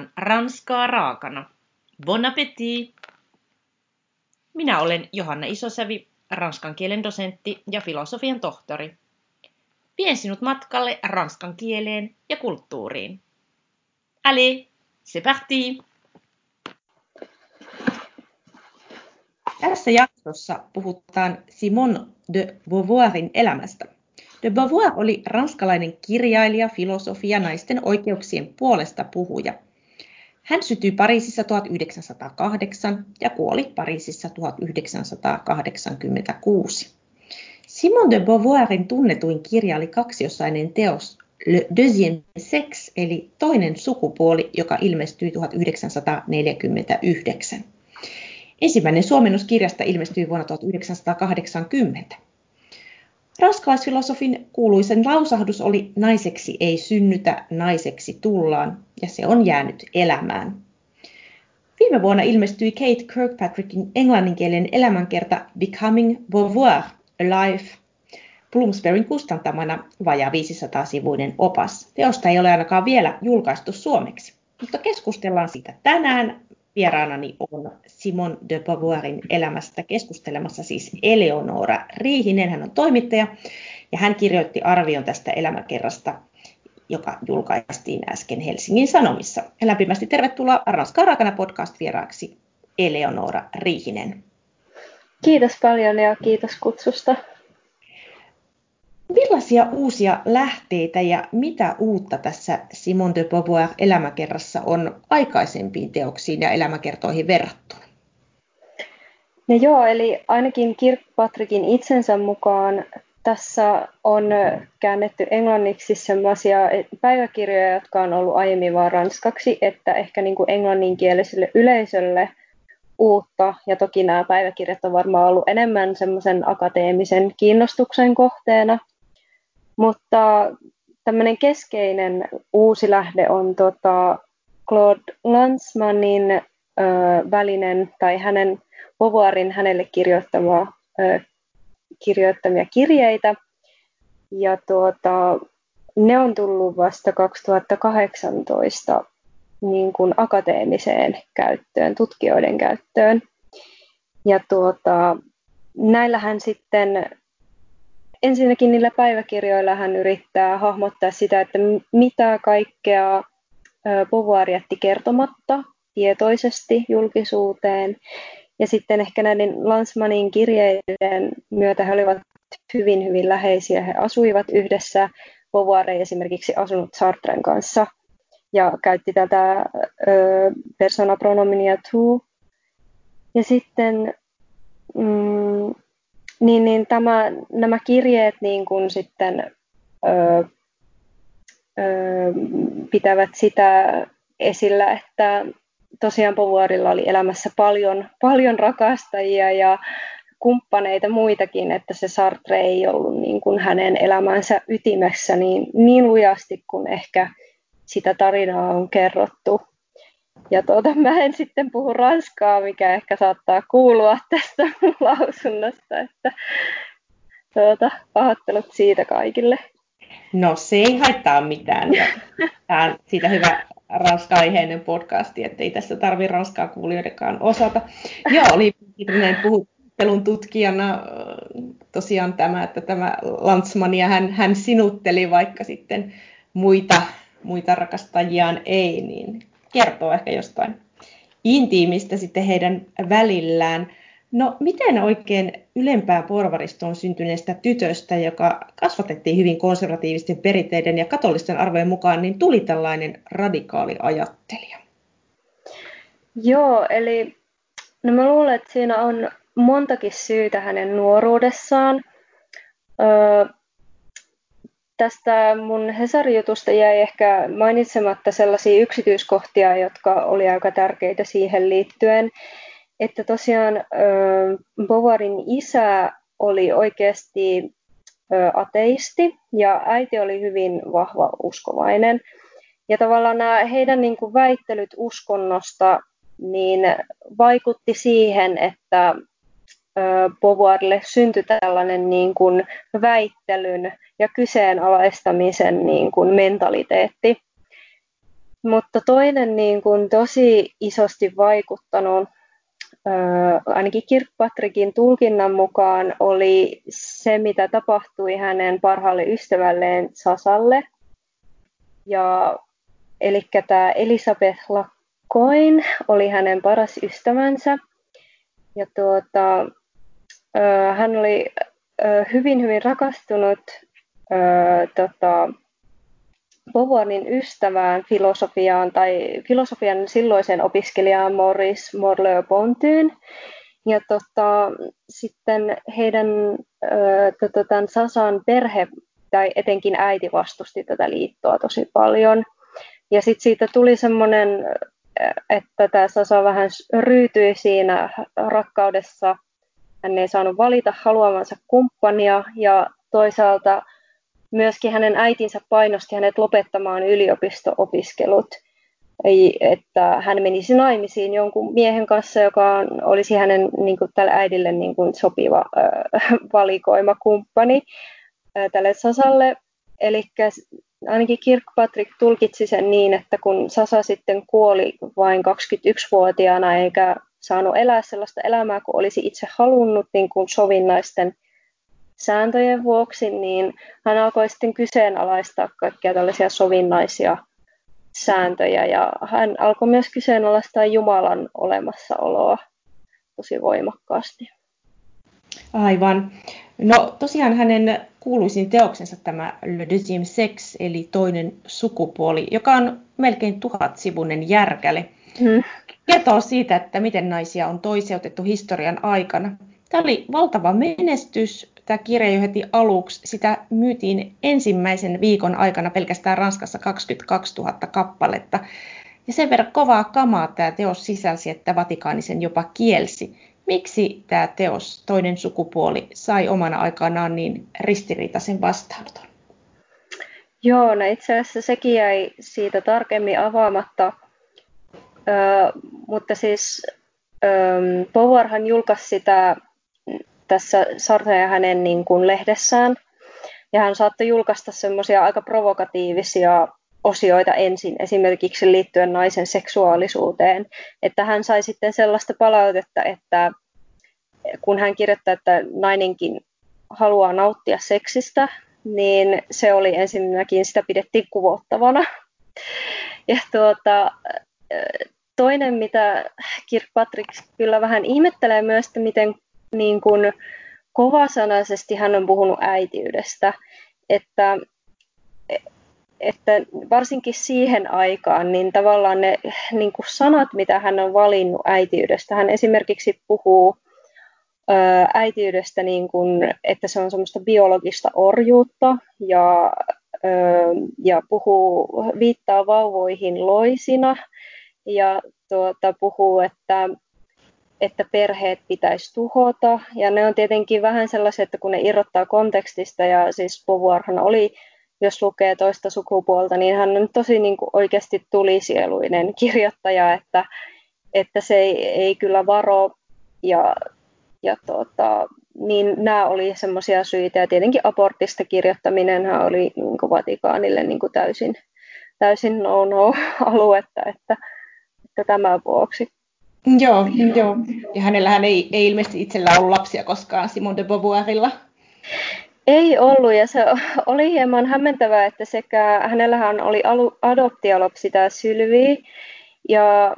tarjoillaan ranskaa raakana. Bon appétit! Minä olen Johanna Isosävi, ranskan kielen dosentti ja filosofian tohtori. Vien sinut matkalle ranskan kieleen ja kulttuuriin. Allez, c'est parti! Tässä jaksossa puhutaan Simone de Beauvoirin elämästä. De Beauvoir oli ranskalainen kirjailija, filosofi ja naisten oikeuksien puolesta puhuja. Hän sytyi Pariisissa 1908 ja kuoli Pariisissa 1986. Simone de Beauvoirin tunnetuin kirja oli kaksiosainen teos Le Deuxième Sexe, eli toinen sukupuoli, joka ilmestyi 1949. Ensimmäinen suomennos kirjasta ilmestyi vuonna 1980. Ranskalaisfilosofin kuuluisen lausahdus oli naiseksi ei synnytä, naiseksi tullaan, ja se on jäänyt elämään. Viime vuonna ilmestyi Kate Kirkpatrickin englanninkielinen elämänkerta Becoming Beauvoir, A Life, Bloomsburyn kustantamana vajaa 500-sivuinen opas. Teosta ei ole ainakaan vielä julkaistu suomeksi, mutta keskustellaan siitä tänään Vieraanani on Simon de Beauvoirin elämästä keskustelemassa siis Eleonora Riihinen. Hän on toimittaja ja hän kirjoitti arvion tästä elämäkerrasta, joka julkaistiin äsken Helsingin Sanomissa. Lämpimästi tervetuloa Ranskaa raakana podcast vieraaksi Eleonora Riihinen. Kiitos paljon ja kiitos kutsusta. Millaisia uusia lähteitä ja mitä uutta tässä Simone de Beauvoir elämäkerrassa on aikaisempiin teoksiin ja elämäkertoihin verrattuna? No joo, eli ainakin Kirkpatrickin itsensä mukaan tässä on käännetty englanniksi sellaisia päiväkirjoja, jotka on ollut aiemmin vain ranskaksi, että ehkä niin kuin englanninkieliselle yleisölle uutta. Ja toki nämä päiväkirjat on varmaan ollut enemmän semmoisen akateemisen kiinnostuksen kohteena. Mutta tämmöinen keskeinen uusi lähde on tota Claude Lanzmannin ö, välinen tai hänen Beauvoirin hänelle kirjoittama, ö, kirjoittamia kirjeitä. Ja tuota, ne on tullut vasta 2018 niin kuin akateemiseen käyttöön, tutkijoiden käyttöön. Ja tuota, näillähän sitten ensinnäkin niillä päiväkirjoilla hän yrittää hahmottaa sitä, että mitä kaikkea Beauvoir jätti kertomatta tietoisesti julkisuuteen. Ja sitten ehkä näiden Lansmanin kirjeiden myötä he olivat hyvin, hyvin läheisiä. He asuivat yhdessä. Beauvoir ei esimerkiksi asunut Sartren kanssa ja käytti tätä ö, persona-pronominia tu. Ja sitten mm, niin, niin tämä, nämä kirjeet niin kuin sitten ö, ö, pitävät sitä esillä, että tosiaan Povuarilla oli elämässä paljon, paljon rakastajia ja kumppaneita muitakin, että se Sartre ei ollut niin kuin hänen elämänsä ytimessä niin, niin lujasti kuin ehkä sitä tarinaa on kerrottu. Ja tuota, mä en sitten puhu ranskaa, mikä ehkä saattaa kuulua tästä lausunnosta, että tuota, pahoittelut siitä kaikille. No se ei haittaa mitään. Tämä on siitä hyvä ranska-aiheinen podcasti, ettei tässä tarvi ranskaa kuulijoidenkaan osata. Joo, oli puhuttelun tutkijana tosiaan tämä, että tämä Landsmania hän, hän sinutteli vaikka sitten muita, muita rakastajiaan ei, niin kertoo ehkä jostain intiimistä sitten heidän välillään. No miten oikein ylempään porvaristoon syntyneestä tytöstä, joka kasvatettiin hyvin konservatiivisten perinteiden ja katolisten arvojen mukaan, niin tuli tällainen radikaali ajattelija? Joo, eli no mä luulen, että siinä on montakin syytä hänen nuoruudessaan. Öö, tästä mun Hesari-jutusta jäi ehkä mainitsematta sellaisia yksityiskohtia, jotka oli aika tärkeitä siihen liittyen, että tosiaan Bovarin isä oli oikeasti ateisti ja äiti oli hyvin vahva uskovainen. Ja tavallaan nämä heidän niin väittelyt uskonnosta niin vaikutti siihen, että Beauvoirille syntyi tällainen niin kuin väittelyn ja kyseenalaistamisen niin kuin mentaliteetti. mutta toinen niin kuin tosi isosti vaikuttanut, ainakin Kirkpatrickin tulkinnan mukaan, oli se, mitä tapahtui hänen parhaalle ystävälleen Sasalle. Ja, eli tämä Elisabeth Lacoin oli hänen paras ystävänsä. Ja tuota, hän oli hyvin, hyvin rakastunut tota, Beauvoirin ystävään filosofiaan tai filosofian silloisen opiskelijaan Maurice Morleux-Pontyyn. Ja tota, sitten heidän tota, tämän Sasan perhe tai etenkin äiti vastusti tätä liittoa tosi paljon. Ja sitten siitä tuli semmoinen, että tämä Sasa vähän ryytyi siinä rakkaudessa. Hän ei saanut valita haluamansa kumppania ja toisaalta myöskin hänen äitinsä painosti hänet lopettamaan yliopisto-opiskelut, että hän menisi naimisiin jonkun miehen kanssa, joka olisi hänen niin kuin, tälle äidille niin kuin, sopiva äh, valikoima kumppani äh, tälle Sasalle. Eli ainakin Kirkpatrick tulkitsi sen niin, että kun Sasa sitten kuoli vain 21-vuotiaana eikä saanut elää sellaista elämää kuin olisi itse halunnut niin kuin sovinnaisten sääntöjen vuoksi, niin hän alkoi sitten kyseenalaistaa kaikkia tällaisia sovinnaisia sääntöjä ja hän alkoi myös kyseenalaistaa Jumalan olemassaoloa tosi voimakkaasti. Aivan. No tosiaan hänen kuuluisin teoksensa tämä Le Deuxième Sex, eli toinen sukupuoli, joka on melkein tuhatsivunen järkäle. Hmm. Kertoo siitä, että miten naisia on toiseutettu historian aikana. Tämä oli valtava menestys tämä kirja jo heti aluksi. Sitä myytiin ensimmäisen viikon aikana pelkästään Ranskassa 22 000 kappaletta. Ja sen verran kovaa kamaa tämä teos sisälsi, että Vatikaani sen jopa kielsi. Miksi tämä teos, toinen sukupuoli, sai omana aikanaan niin ristiriitaisen vastaanoton? Joo, no itse asiassa sekin jäi siitä tarkemmin avaamatta. Mutta siis Powarhan julkaisi sitä tässä Sartre ja hänen niin kuin lehdessään. Ja hän saattoi julkaista semmoisia aika provokatiivisia osioita ensin, esimerkiksi liittyen naisen seksuaalisuuteen. Että hän sai sitten sellaista palautetta, että kun hän kirjoittaa, että nainenkin haluaa nauttia seksistä, niin se oli ensinnäkin, sitä pidettiin kuvottavana. Ja tuota, toinen, mitä Kirkpatrick kyllä vähän ihmettelee myös, että miten niin kuin kovasanaisesti hän on puhunut äitiydestä, että, että varsinkin siihen aikaan, niin tavallaan ne niin kuin sanat, mitä hän on valinnut äitiydestä, hän esimerkiksi puhuu äitiydestä, niin kuin, että se on semmoista biologista orjuutta ja, ja puhuu, viittaa vauvoihin loisina ja tuota, puhuu, että että perheet pitäisi tuhota. Ja ne on tietenkin vähän sellaisia, että kun ne irrottaa kontekstista, ja siis Beauvoirhan oli, jos lukee toista sukupuolta, niin hän on tosi niin kuin oikeasti tulisieluinen kirjoittaja, että, että se ei, ei kyllä varo. Ja, ja tota, niin nämä oli semmoisia syitä. Ja tietenkin abortista kirjoittaminen oli niin kuin Vatikaanille niin kuin täysin, täysin no-no-aluetta, että, että tämän vuoksi. Joo, joo. Ja hänellähän ei, ei ilmeisesti itsellä ollut lapsia koskaan Simon de Beauvoirilla. Ei ollut, ja se oli hieman hämmentävää, että sekä hänellähän oli adoptiolapsi tämä Sylvi, ja,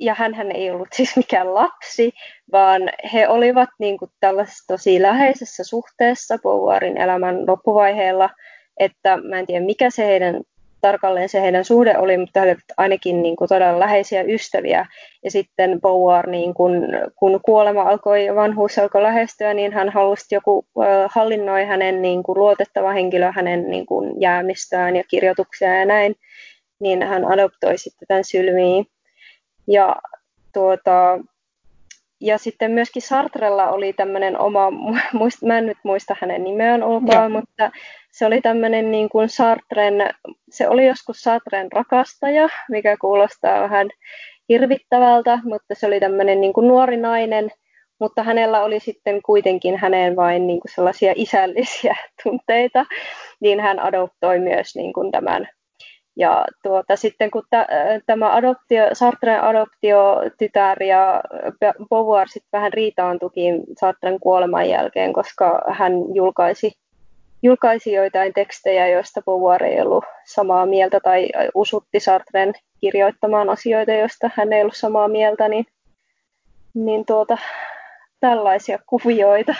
ja hän ei ollut siis mikään lapsi, vaan he olivat niin kuin tällaisessa tosi läheisessä suhteessa Beauvoirin elämän loppuvaiheella, että mä en tiedä mikä se heidän tarkalleen se heidän suhde oli, mutta he olivat ainakin niin kuin todella läheisiä ystäviä. Ja sitten Beauvoir, niin kun, kun kuolema alkoi ja vanhuus alkoi lähestyä, niin hän halusi, joku hallinnoi hänen niin kuin luotettava henkilö hänen niin kuin jäämistöään ja kirjoituksia ja näin. Niin hän adoptoi sitten tämän Sylviin. Ja tuota, ja sitten myöskin Sartrella oli tämmöinen oma, muist, mä en nyt muista hänen nimeään ulkoa, mutta se oli tämmöinen niin kuin Sartren, se oli joskus Sartren rakastaja, mikä kuulostaa vähän hirvittävältä, mutta se oli tämmöinen niin kuin nuori nainen, mutta hänellä oli sitten kuitenkin häneen vain niin kuin sellaisia isällisiä tunteita, niin hän adoptoi myös niin kuin tämän Ja tuota, sitten kun tä, tämä adoptio, Sartren adoptiotytär ja Beauvoir sitten vähän riitaantukin Sartren kuoleman jälkeen, koska hän julkaisi, julkaisi joitain tekstejä, joista Beauvoir ei ollut samaa mieltä tai usutti Sartren kirjoittamaan asioita, joista hän ei ollut samaa mieltä, niin, niin tuota, tällaisia kuvioita.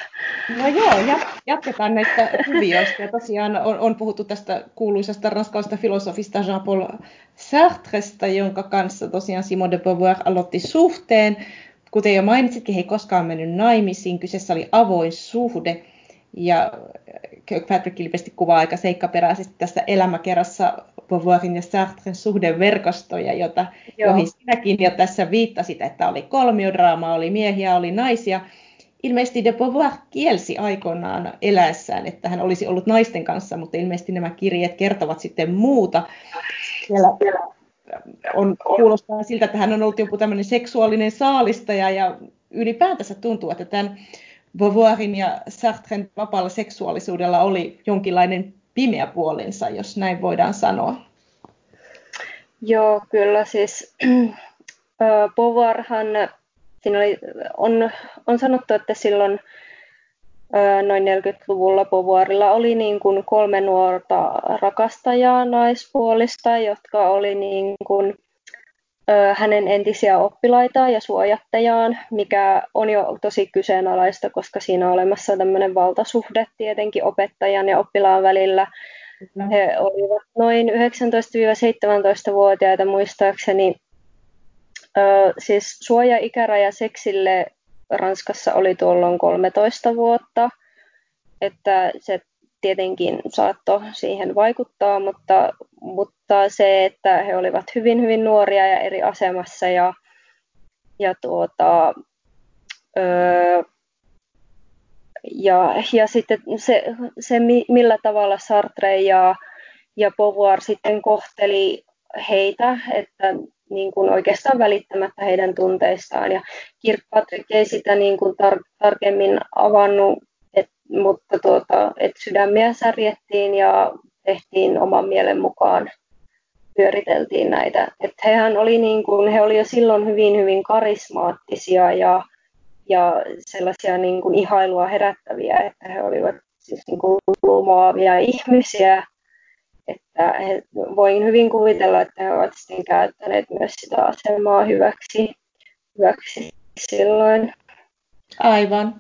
No joo, jatketaan näistä kuvioista. Ja tosiaan on, on puhuttu tästä kuuluisasta ranskalaisesta filosofista Jean-Paul Sartresta, jonka kanssa tosiaan Simone de Beauvoir aloitti suhteen. Kuten jo mainitsitkin, he ei koskaan mennyt naimisiin. Kyseessä oli avoin suhde. Ja Kirkpatrick ilmeisesti kuvaa aika seikkaperäisesti tässä elämäkerrassa Beauvoirin ja Sartren suhdeverkostoja, jota, joihin sinäkin jo tässä viittasit, että oli kolmiodraama, oli miehiä, oli naisia. Ilmeisesti de Beauvoir kielsi aikoinaan eläessään, että hän olisi ollut naisten kanssa, mutta ilmeisesti nämä kirjeet kertovat sitten muuta. Siellä on, kuulostaa siltä, että hän on ollut joku tämmöinen seksuaalinen saalistaja ja ylipäätänsä tuntuu, että tämän Beauvoirin ja Sartren vapaalla seksuaalisuudella oli jonkinlainen pimeä puolensa, jos näin voidaan sanoa. Joo, kyllä siis siinä oli, on, on sanottu, että silloin noin 40-luvulla Beauvoirilla oli niin kuin kolme nuorta rakastajaa naispuolista, jotka oli niin kuin hänen entisiä oppilaitaan ja suojattejaan, mikä on jo tosi kyseenalaista, koska siinä on olemassa tämmöinen valtasuhde tietenkin opettajan ja oppilaan välillä. No. He olivat noin 19-17-vuotiaita muistaakseni. Siis suoja-ikäraja seksille Ranskassa oli tuolloin 13 vuotta, että se tietenkin saattoi siihen vaikuttaa, mutta, mutta se, että he olivat hyvin, hyvin nuoria ja eri asemassa ja, ja, tuota, öö, ja, ja sitten se, se, millä tavalla Sartre ja, ja Beauvoir sitten kohteli heitä, että niin kuin oikeastaan välittämättä heidän tunteistaan. Ja Kirkpatrick ei sitä niin kuin tar- tarkemmin avannut mutta tuota, et sydämiä särjettiin ja tehtiin oman mielen mukaan pyöriteltiin näitä. Et hehän oli niin kuin, he oli jo silloin hyvin, hyvin karismaattisia ja, ja sellaisia niin kuin ihailua herättäviä, että he olivat siis niin kuin lumoavia ihmisiä. Että he, voin hyvin kuvitella, että he ovat sitten käyttäneet myös sitä asemaa hyväksi, hyväksi silloin. Aivan.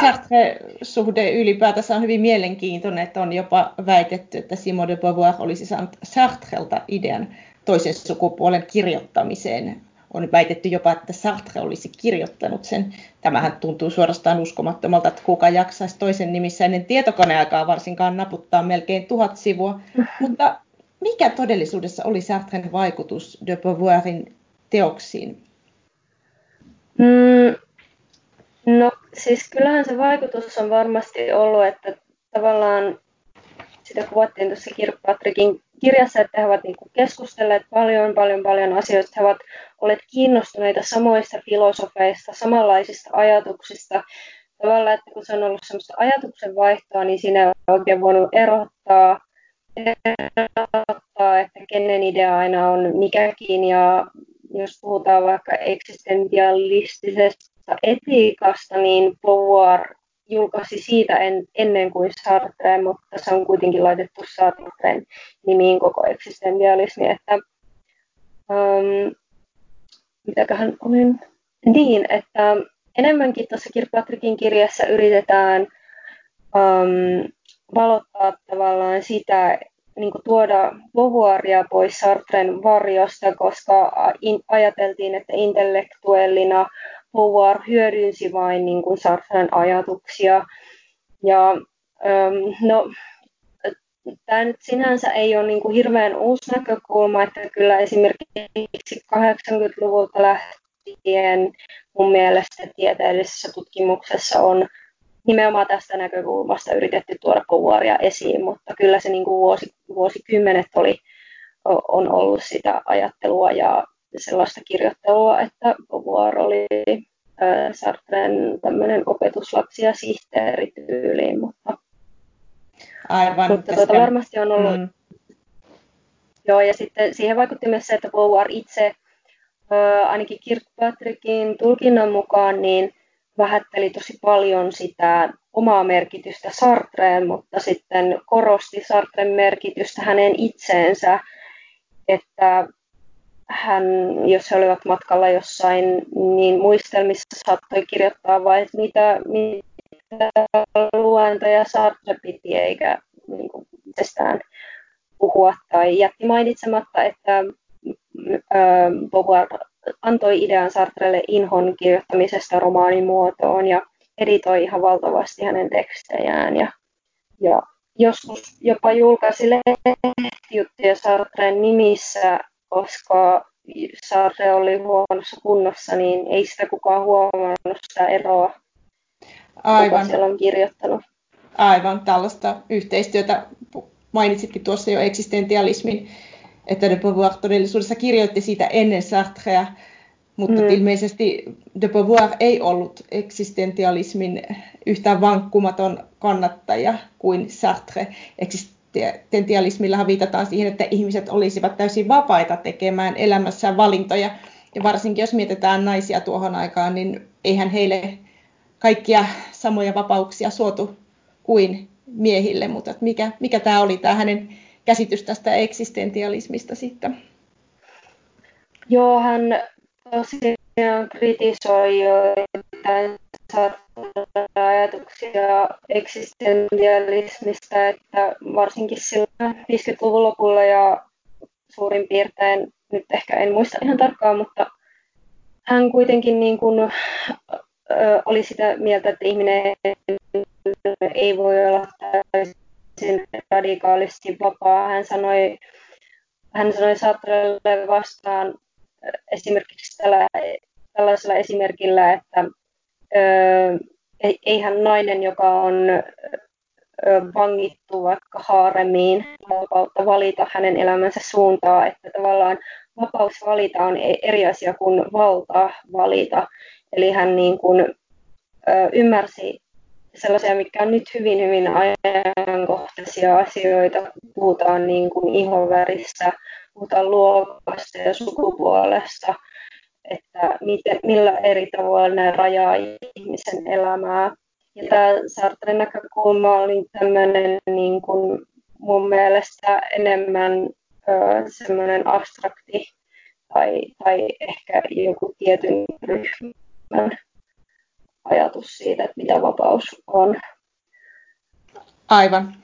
Sartre-suhde ylipäätänsä on hyvin mielenkiintoinen, että on jopa väitetty, että Simone de Beauvoir olisi saanut Sartrelta idean toisen sukupuolen kirjoittamiseen. On väitetty jopa, että Sartre olisi kirjoittanut sen. Tämähän tuntuu suorastaan uskomattomalta, että kuka jaksaisi toisen nimissä ennen tietokoneaikaa varsinkaan naputtaa melkein tuhat sivua. Mutta mikä todellisuudessa oli Sartren vaikutus de Beauvoirin teoksiin? Mm, No siis kyllähän se vaikutus on varmasti ollut, että tavallaan sitä kuvattiin tuossa Kirkpatrickin kirjassa, että he ovat niin kuin keskustelleet paljon, paljon, paljon asioista. He ovat olleet kiinnostuneita samoista filosofeista, samanlaisista ajatuksista. Tavallaan, että kun se on ollut sellaista ajatuksen vaihtoa, niin siinä ole oikein voinut erottaa, erottaa, että kenen idea aina on mikäkin. Ja jos puhutaan vaikka eksistentialistisesta etiikasta, niin Beauvoir julkaisi siitä en, ennen kuin Sartre, mutta se on kuitenkin laitettu Sartren nimiin koko eksistentialismi, että um, mitäköhän olin, niin, että enemmänkin tuossa Kirkpatrickin kirjassa yritetään um, valottaa tavallaan sitä, niin kuin tuoda Beauvoiria pois Sartren varjosta, koska ajateltiin, että intellektuellina Howard hyödynsi vain niin kuin Sartren ajatuksia. Ja ähm, no, tämä nyt sinänsä ei ole niin kuin hirveän uusi näkökulma, että kyllä esimerkiksi 80-luvulta lähtien mun mielestä tieteellisessä tutkimuksessa on nimenomaan tästä näkökulmasta yritetty tuoda Beauvoiria esiin, mutta kyllä se niin kuin vuosi, vuosikymmenet oli, on ollut sitä ajattelua ja sellaista kirjoittelua, että Beauvoir oli äh, Sartren tämmöinen opetuslapsi ja sihteerityyliin, mutta, Aivan, mutta tuota, varmasti on ollut, mm. Joo, ja sitten siihen vaikutti myös se, että Beauvoir itse, ainakin Kirkpatrickin tulkinnan mukaan, niin vähätteli tosi paljon sitä omaa merkitystä Sartreen, mutta sitten korosti Sartren merkitystä hänen itseensä, että hän, jos he olivat matkalla jossain, niin muistelmissa saattoi kirjoittaa vain, mitä, mitä luentoja Sartre piti, eikä niin kuin, itsestään puhua tai jätti mainitsematta, että Beauvoir antoi idean Sartrelle inhon kirjoittamisesta romaanin muotoon ja editoi ihan valtavasti hänen tekstejään. Ja, ja joskus jopa julkaisi lehtijuttuja Sartren nimissä, koska Sartre oli huonossa kunnossa, niin ei sitä kukaan huomannut sitä eroa, Aivan. kuka siellä on kirjoittanut. Aivan, tällaista yhteistyötä mainitsitkin tuossa jo eksistentialismin, että de Beauvoir todellisuudessa kirjoitti siitä ennen Sartrea, mutta mm. ilmeisesti de Beauvoir ei ollut eksistentialismin yhtä vankkumaton kannattaja kuin Sartre. Eksistentialismillahan viitataan siihen, että ihmiset olisivat täysin vapaita tekemään elämässään valintoja. Ja varsinkin jos mietitään naisia tuohon aikaan, niin eihän heille kaikkia samoja vapauksia suotu kuin miehille, mutta mikä, mikä tämä oli tämä hänen käsitys tästä eksistentialismista sitten? Joo, hän tosiaan kritisoi joitain ajatuksia eksistentialismista, että varsinkin silloin 50-luvun lopulla ja suurin piirtein, nyt ehkä en muista ihan tarkkaan, mutta hän kuitenkin niin kuin, ö, oli sitä mieltä, että ihminen ei voi olla täysin radikaalisti vapaa. Hän sanoi, hän sanoi Sartrelle vastaan esimerkiksi tällä, tällaisella esimerkillä, että eihän nainen, joka on vangittu vaikka haaremiin, vapautta valita hänen elämänsä suuntaa, että tavallaan vapaus valita on e-, eri asia kuin valta valita. Eli hän niin kuin, ymmärsi sellaisia, mitkä on nyt hyvin, hyvin ajankohtaisia asioita. Puhutaan niin kuin ihonväristä, puhutaan luokasta ja sukupuolesta, että miten, millä eri tavoilla ne rajaa ihmisen elämää. Ja tämä Sartren näkökulma oli tämmöinen niin kuin mun mielestä enemmän semmoinen abstrakti tai, tai ehkä joku tietyn ryhmän ajatus siitä, että mitä vapaus on. Aivan.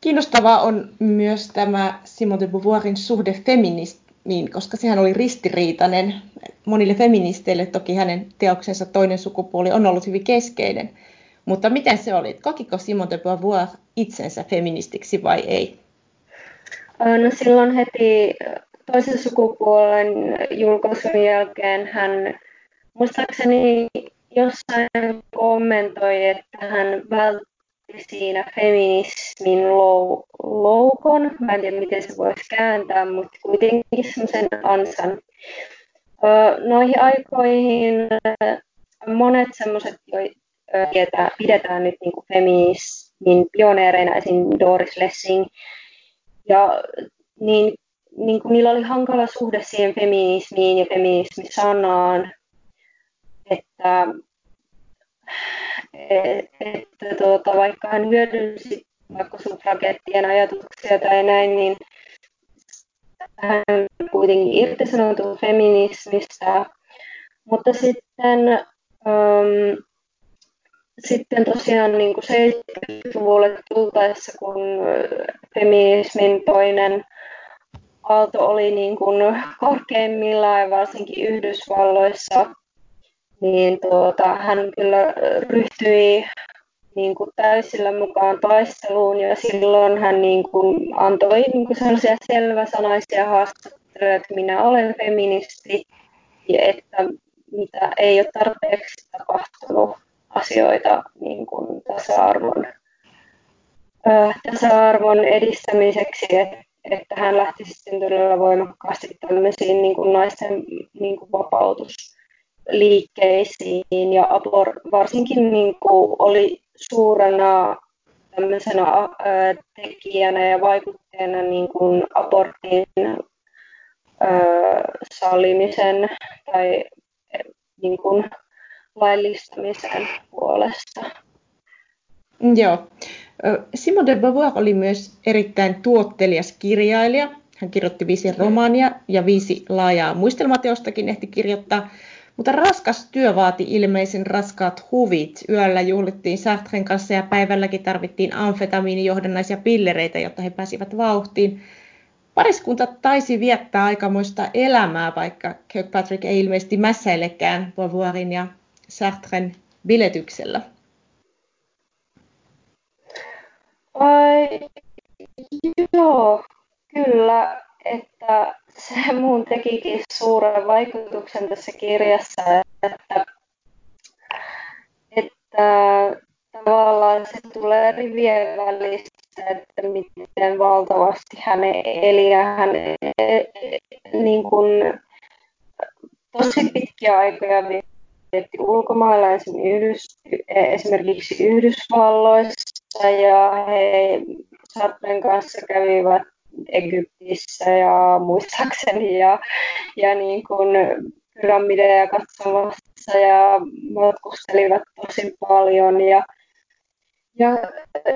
Kiinnostavaa on myös tämä Simone de Beauvoirin suhde feminismiin, koska sehän oli ristiriitainen. Monille feministeille toki hänen teoksensa toinen sukupuoli on ollut hyvin keskeinen. Mutta miten se oli? Kokiko Simone de Beauvoir itsensä feministiksi vai ei? No silloin heti toisen sukupuolen julkaisun jälkeen hän muistaakseni jossain kommentoi, että hän vältti siinä feminismin lou, loukon. Mä en tiedä, miten se voisi kääntää, mutta kuitenkin sen ansan. Noihin aikoihin monet semmoiset, joita pidetään nyt niin kuin feminismin pioneereina, esim. Doris Lessing, ja niin, niin kuin niillä oli hankala suhde siihen feminismiin ja feminismisanaan, että että tuota, vaikka hän hyödynsi vaikka suffragettien ajatuksia tai näin, niin hän kuitenkin irtisanoutui feminismistä. Mutta sitten, um, sitten tosiaan niin kuin 70-luvulle tultaessa, kun feminismin toinen aalto oli niin kuin korkeimmillaan, varsinkin Yhdysvalloissa, niin tuota, hän kyllä ryhtyi niin kuin täysillä mukaan taisteluun ja silloin hän niin kuin antoi niin kuin sellaisia selväsanaisia haastatteluja, että minä olen feministi ja että mitä ei ole tarpeeksi tapahtunut asioita niin kuin tasa-arvon, äh, tasa-arvon edistämiseksi, että, että hän lähti sitten todella voimakkaasti tämmöisiin niin kuin naisten niin kuin vapautus liikkeisiin ja abor, varsinkin niin kuin oli suurena tämmöisenä tekijänä ja vaikutteena niin kuin abortin sallimisen tai niin kuin laillistamisen puolesta. Joo. Simone de Beauvoir oli myös erittäin tuottelias kirjailija. Hän kirjoitti viisi romaania ja viisi laajaa muistelmateostakin ehti kirjoittaa. Mutta raskas työ vaati ilmeisen raskaat huvit. Yöllä juhlittiin Sartren kanssa ja päivälläkin tarvittiin amfetamiinijohdannaisia pillereitä, jotta he pääsivät vauhtiin. Pariskunta taisi viettää aikamoista elämää, vaikka Kirkpatrick ei ilmeisesti mässäillekään Beauvoirin ja Sartren biletyksellä. Ai, joo, kyllä, että se mun tekikin suuren vaikutuksen tässä kirjassa, että, että tavallaan se tulee rivien välistä, että miten valtavasti hän eli ja hän niin kuin, tosi pitkiä aikoja vietti ulkomailla esimerkiksi Yhdysvalloissa ja he Sartren kanssa kävivät Egyptissä ja muistaakseni ja, ja niin kuin pyramideja katsomassa ja matkustelivat tosi paljon ja, ja,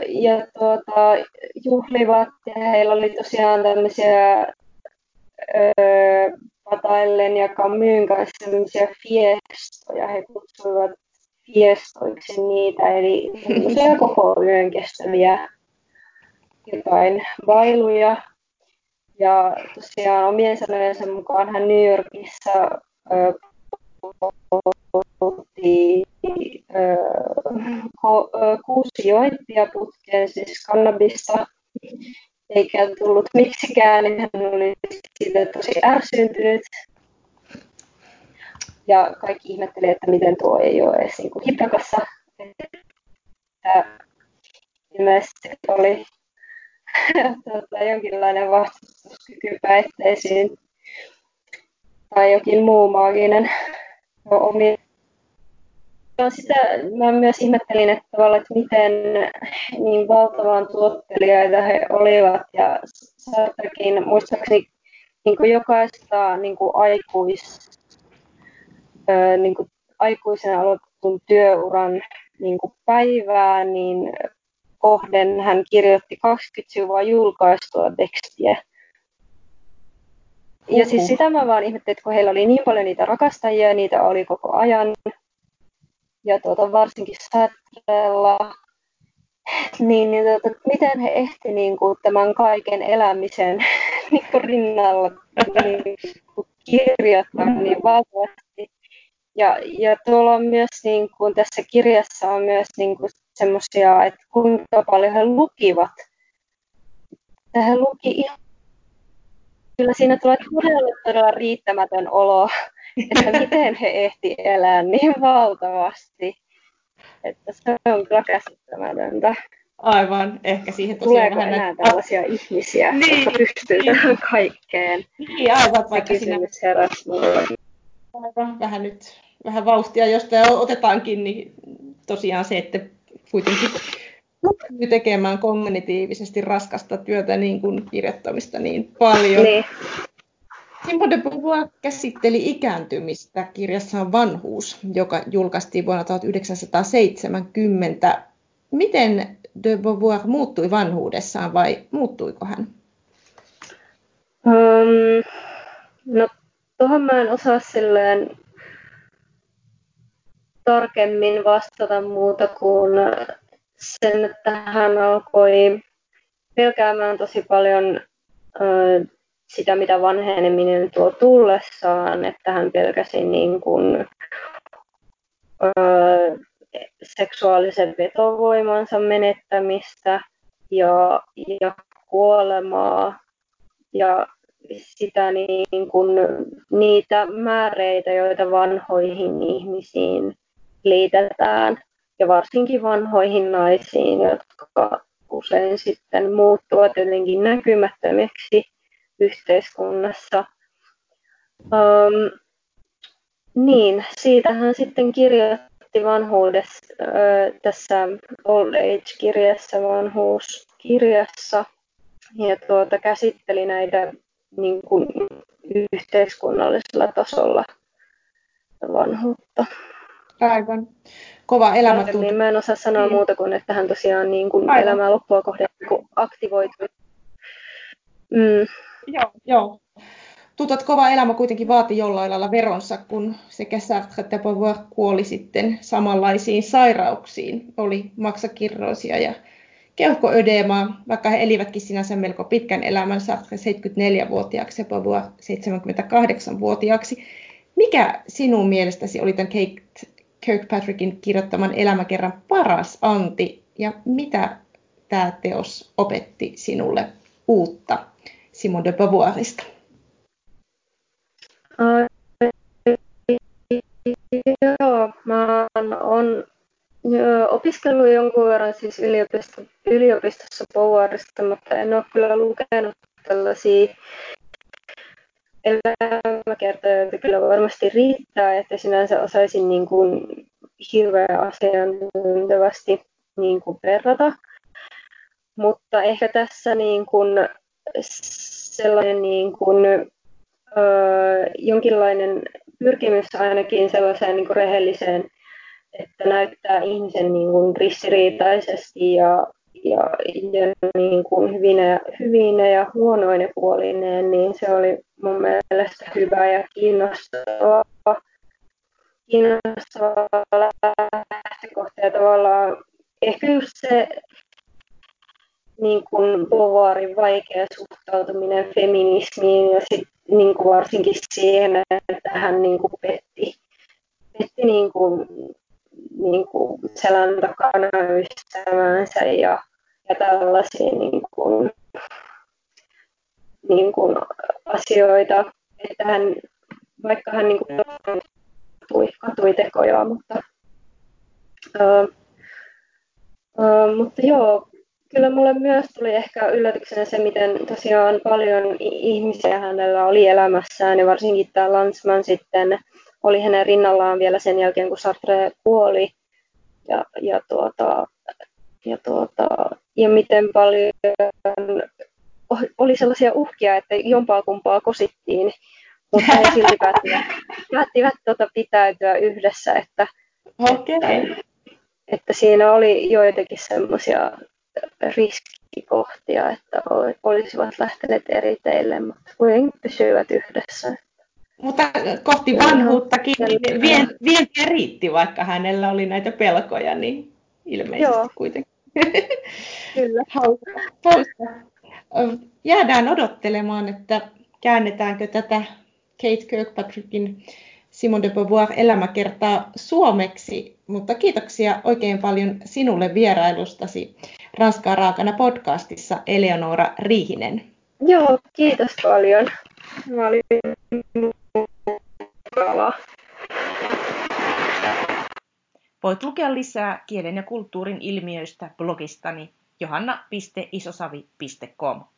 ja tuota, juhlivat ja heillä oli tosiaan tämmöisiä öö, Pataillen ja Kamyyn kanssa tämmöisiä fiestoja. He kutsuivat fiestoiksi niitä, eli koko yön kestäviä jotain bailuja. Ja tosiaan omien sanojensa mukaan hän New Yorkissa poltti kuusi jointtia putkeen, siis kannabista, eikä tullut miksikään, niin hän oli siitä tosi ärsyntynyt. Ja kaikki ihmetteli, että miten tuo ei ole edes niin hiprakassa. ilmeisesti oli tota, jonkinlainen vastustuskyky päihteisiin tai jokin muu maaginen omi. Sitä mä myös ihmettelin, että, tavallaan, että miten niin valtavan tuottelijaita he olivat ja Sartrekin muistaakseni niin kuin jokaista niin kuin aikuis, niin kuin aikuisena aloitetun työuran niin kuin päivää, niin kohden hän kirjoitti 20 sivua julkaistua tekstiä. Ja siis sitä mä vaan ihmettelin, että kun heillä oli niin paljon niitä rakastajia, niitä oli koko ajan. Ja tuota, varsinkin Satrella, niin, niin tuota, miten he ehti niin kuin, tämän kaiken elämisen niin kuin rinnalla niin, kirjoittaa niin valtavasti. Ja, ja tuolla on myös, niin kuin, tässä kirjassa on myös niin kuin, semmoisia, että kuinka paljon he lukivat. Ja he luki ihan kyllä siinä tulee todella, todella riittämätön olo, että miten he ehti elää niin valtavasti. Että se on kyllä käsittämätöntä. Aivan, ehkä siihen tosiaan Tuleeko vähän enää näitä... tällaisia ihmisiä, niin. jotka pystyy tähän kaikkeen? Niin, aivan, vaikka siinä... Aivan, vähän nyt vähän vauhtia, josta otetaankin, niin tosiaan se, että kuitenkin pystyy tekemään kognitiivisesti raskasta työtä niin kuin kirjoittamista niin paljon. Niin. Simone de Beauvoir käsitteli ikääntymistä kirjassaan Vanhuus, joka julkaistiin vuonna 1970. Miten de Beauvoir muuttui vanhuudessaan vai muuttuiko hän? Um, no, tuohon mä en osaa silleen tarkemmin vastata muuta kuin sen, että hän alkoi pelkäämään tosi paljon ö, sitä, mitä vanheneminen tuo tullessaan, että hän pelkäsi niin kuin, ö, seksuaalisen vetovoimansa menettämistä ja, ja kuolemaa ja sitä niin kuin, niitä määreitä, joita vanhoihin ihmisiin liitetään ja varsinkin vanhoihin naisiin, jotka usein sitten muuttuvat jotenkin näkymättömiksi yhteiskunnassa. Um, niin, siitä hän sitten kirjoitti vanhuudessa tässä Old Age-kirjassa, vanhuuskirjassa, ja tuota, käsitteli näitä niin kuin, yhteiskunnallisella tasolla vanhuutta. Aivan. Kova elämä tuntuu. Niin mä en osaa sanoa niin. muuta kuin, että hän tosiaan niin kuin elämää loppua kohden niin aktivoitui. Mm. Joo, joo. Tuntuu, että kova elämä kuitenkin vaati jollain lailla veronsa, kun sekä Sartre että Beauvoir kuoli sitten samanlaisiin sairauksiin. Oli maksakirroosia ja keuhkoödeemaa, vaikka he elivätkin sinänsä melko pitkän elämän, Sartre 74-vuotiaaksi ja Beauvoir 78-vuotiaaksi. Mikä sinun mielestäsi oli tämän Kate Kirkpatrickin kirjoittaman elämäkerran paras anti ja mitä tämä teos opetti sinulle uutta Simon de Beauvoirista? joo, mä oon opiskellut jonkun verran siis yliopisto, yliopistossa Beauvoirista, mutta en ole kyllä lukenut tällaisia elämäkertoja, kyllä varmasti riittää, että sinänsä osaisin niin kuin hirveän asiantuntevasti niin kuin verrata. Mutta ehkä tässä niin kuin sellainen niin kuin, ö, jonkinlainen pyrkimys ainakin sellaiseen niin kuin rehelliseen, että näyttää ihmisen niin kuin ristiriitaisesti ja, ja, ja niin kuin hyvinä, hyvinä ja huonoine puolineen, niin se oli mun mielestä hyvä ja kiinnostava, kiinnostava lähtökohta. Ja tavallaan ehkä just se niin kuin Beauvoirin vaikea suhtautuminen feminismiin ja sit, niin kuin varsinkin siihen, että hän niin kuin petti, petti niin kuin, niin kuin selän takana ja, ja tällaisia niin kuin, niin kuin asioita, että hän, vaikka hän niin kuin katui, katui mutta, uh, uh, mutta joo, kyllä mulle myös tuli ehkä yllätyksenä se, miten tosiaan paljon ihmisiä hänellä oli elämässään ja varsinkin tämä Landsman sitten oli hänen rinnallaan vielä sen jälkeen, kun Sartre kuoli. Ja, ja, tuota, ja, tuota, ja miten paljon oli sellaisia uhkia, että jompaa kumpaa kosittiin, mutta he silti päättivät, päättivät tuota pitäytyä yhdessä, että, okay. että, että siinä oli joitakin semmoisia riskikohtia, että olisivat lähteneet eri teille, mutta kuitenkin pysyivät yhdessä. Mutta kohti vanhuuttakin niin vien, vien riitti, vaikka hänellä oli näitä pelkoja, niin ilmeisesti Joo. kuitenkin. Kyllä. Hauska. Jäädään odottelemaan, että käännetäänkö tätä Kate Kirkpatrickin Simon de Beauvoir elämäkertaa suomeksi, mutta kiitoksia oikein paljon sinulle vierailustasi Ranskaa raakana podcastissa Eleonora Riihinen. Joo, kiitos paljon. Mä olin mukavaa. Voit lukea lisää kielen ja kulttuurin ilmiöistä blogistani johanna.isosavi.com.